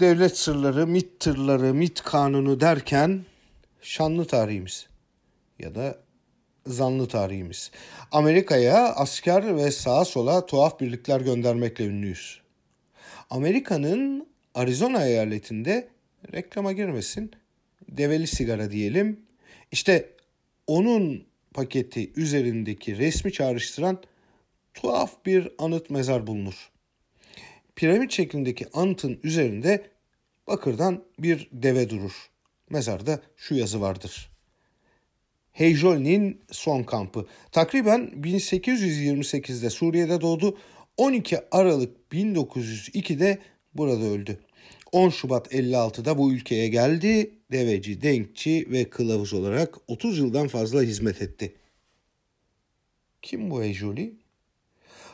devlet sırları, MIT tırları, MIT kanunu derken şanlı tarihimiz ya da zanlı tarihimiz. Amerika'ya asker ve sağa sola tuhaf birlikler göndermekle ünlüyüz. Amerika'nın Arizona eyaletinde reklama girmesin develi sigara diyelim. İşte onun paketi üzerindeki resmi çağrıştıran tuhaf bir anıt mezar bulunur. Piramit şeklindeki anıtın üzerinde bakırdan bir deve durur. Mezarda şu yazı vardır. Heyjoli'nin son kampı. Takriben 1828'de Suriye'de doğdu. 12 Aralık 1902'de burada öldü. 10 Şubat 56'da bu ülkeye geldi. Deveci, denkçi ve kılavuz olarak 30 yıldan fazla hizmet etti. Kim bu Heyjoli?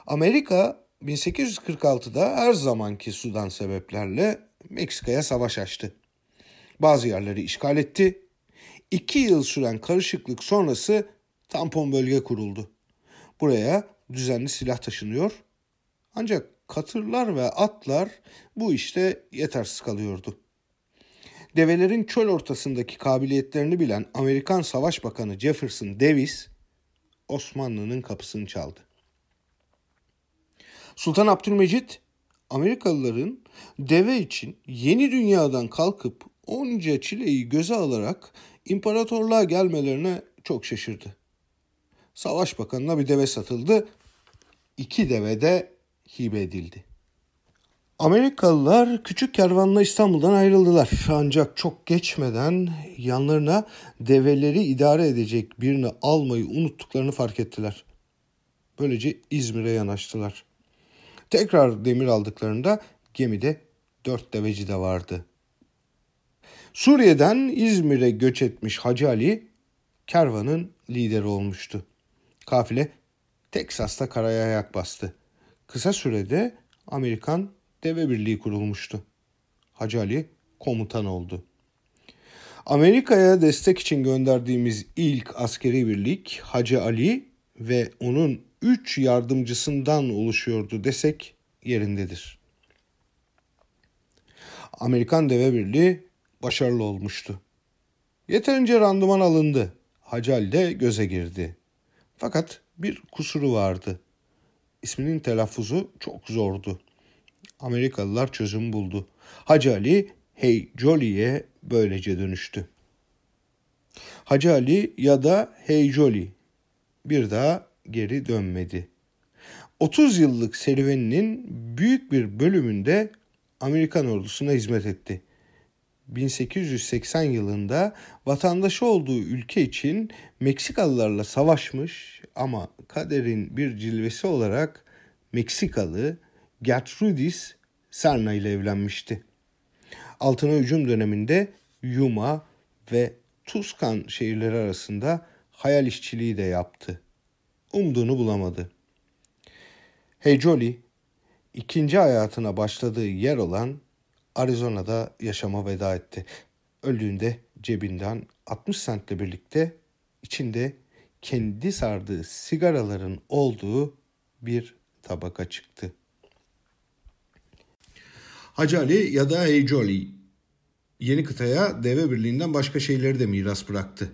Amerika 1846'da her zamanki Sudan sebeplerle Meksika'ya savaş açtı. Bazı yerleri işgal etti. İki yıl süren karışıklık sonrası tampon bölge kuruldu. Buraya düzenli silah taşınıyor. Ancak katırlar ve atlar bu işte yetersiz kalıyordu. Develerin çöl ortasındaki kabiliyetlerini bilen Amerikan Savaş Bakanı Jefferson Davis Osmanlı'nın kapısını çaldı. Sultan Abdülmecit Amerikalıların deve için yeni dünyadan kalkıp onca çileyi göze alarak imparatorluğa gelmelerine çok şaşırdı. Savaş bakanına bir deve satıldı. İki deve de hibe edildi. Amerikalılar küçük kervanla İstanbul'dan ayrıldılar. Ancak çok geçmeden yanlarına develeri idare edecek birini almayı unuttuklarını fark ettiler. Böylece İzmir'e yanaştılar. Tekrar demir aldıklarında gemide dört deveci de vardı. Suriye'den İzmir'e göç etmiş Hacı Ali kervanın lideri olmuştu. Kafile Teksas'ta karaya ayak bastı. Kısa sürede Amerikan Deve Birliği kurulmuştu. Hacı Ali komutan oldu. Amerika'ya destek için gönderdiğimiz ilk askeri birlik Hacı Ali ve onun üç yardımcısından oluşuyordu desek yerindedir. Amerikan Deve Birliği başarılı olmuştu. Yeterince randıman alındı. Hacı Ali de göze girdi. Fakat bir kusuru vardı. İsminin telaffuzu çok zordu. Amerikalılar çözüm buldu. Hacı Ali Hey Jolly'e böylece dönüştü. Hacı Ali ya da Hey Jolly bir daha geri dönmedi. 30 yıllık serüveninin büyük bir bölümünde Amerikan ordusuna hizmet etti. 1880 yılında vatandaşı olduğu ülke için Meksikalılarla savaşmış ama kaderin bir cilvesi olarak Meksikalı Gertrudis Serna ile evlenmişti. Altına hücum döneminde Yuma ve Tuskan şehirleri arasında hayal işçiliği de yaptı. Umduğunu bulamadı. Heyjoli ikinci hayatına başladığı yer olan Arizona'da yaşama veda etti. Öldüğünde cebinden 60 sentle birlikte içinde kendi sardığı sigaraların olduğu bir tabaka çıktı. Hacı Ali ya da Heycoli yeni kıtaya deve birliğinden başka şeyleri de miras bıraktı.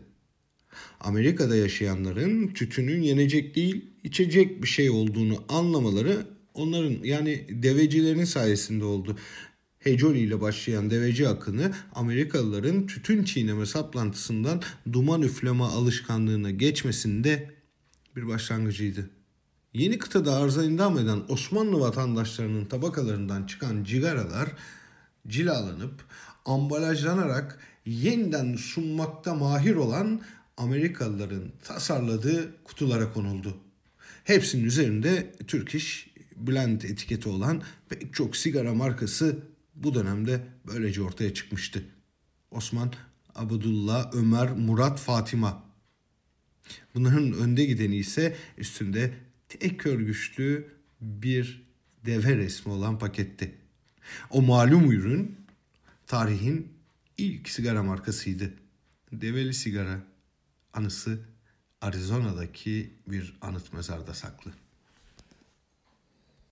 Amerika'da yaşayanların tütünün yenecek değil içecek bir şey olduğunu anlamaları onların yani devecilerin sayesinde oldu. Hecoli ile başlayan deveci akını Amerikalıların tütün çiğneme saplantısından duman üfleme alışkanlığına geçmesinde bir başlangıcıydı. Yeni kıtada arıza indam eden Osmanlı vatandaşlarının tabakalarından çıkan cigaralar cilalanıp ambalajlanarak yeniden sunmakta mahir olan Amerikalıların tasarladığı kutulara konuldu. Hepsinin üzerinde Türk Blend etiketi olan pek çok sigara markası bu dönemde böylece ortaya çıkmıştı. Osman, Abdullah, Ömer, Murat, Fatima. Bunların önde gideni ise üstünde tek örgüçlü bir deve resmi olan paketti. O malum ürün tarihin ilk sigara markasıydı. Develi sigara anısı Arizona'daki bir anıt mezarda saklı.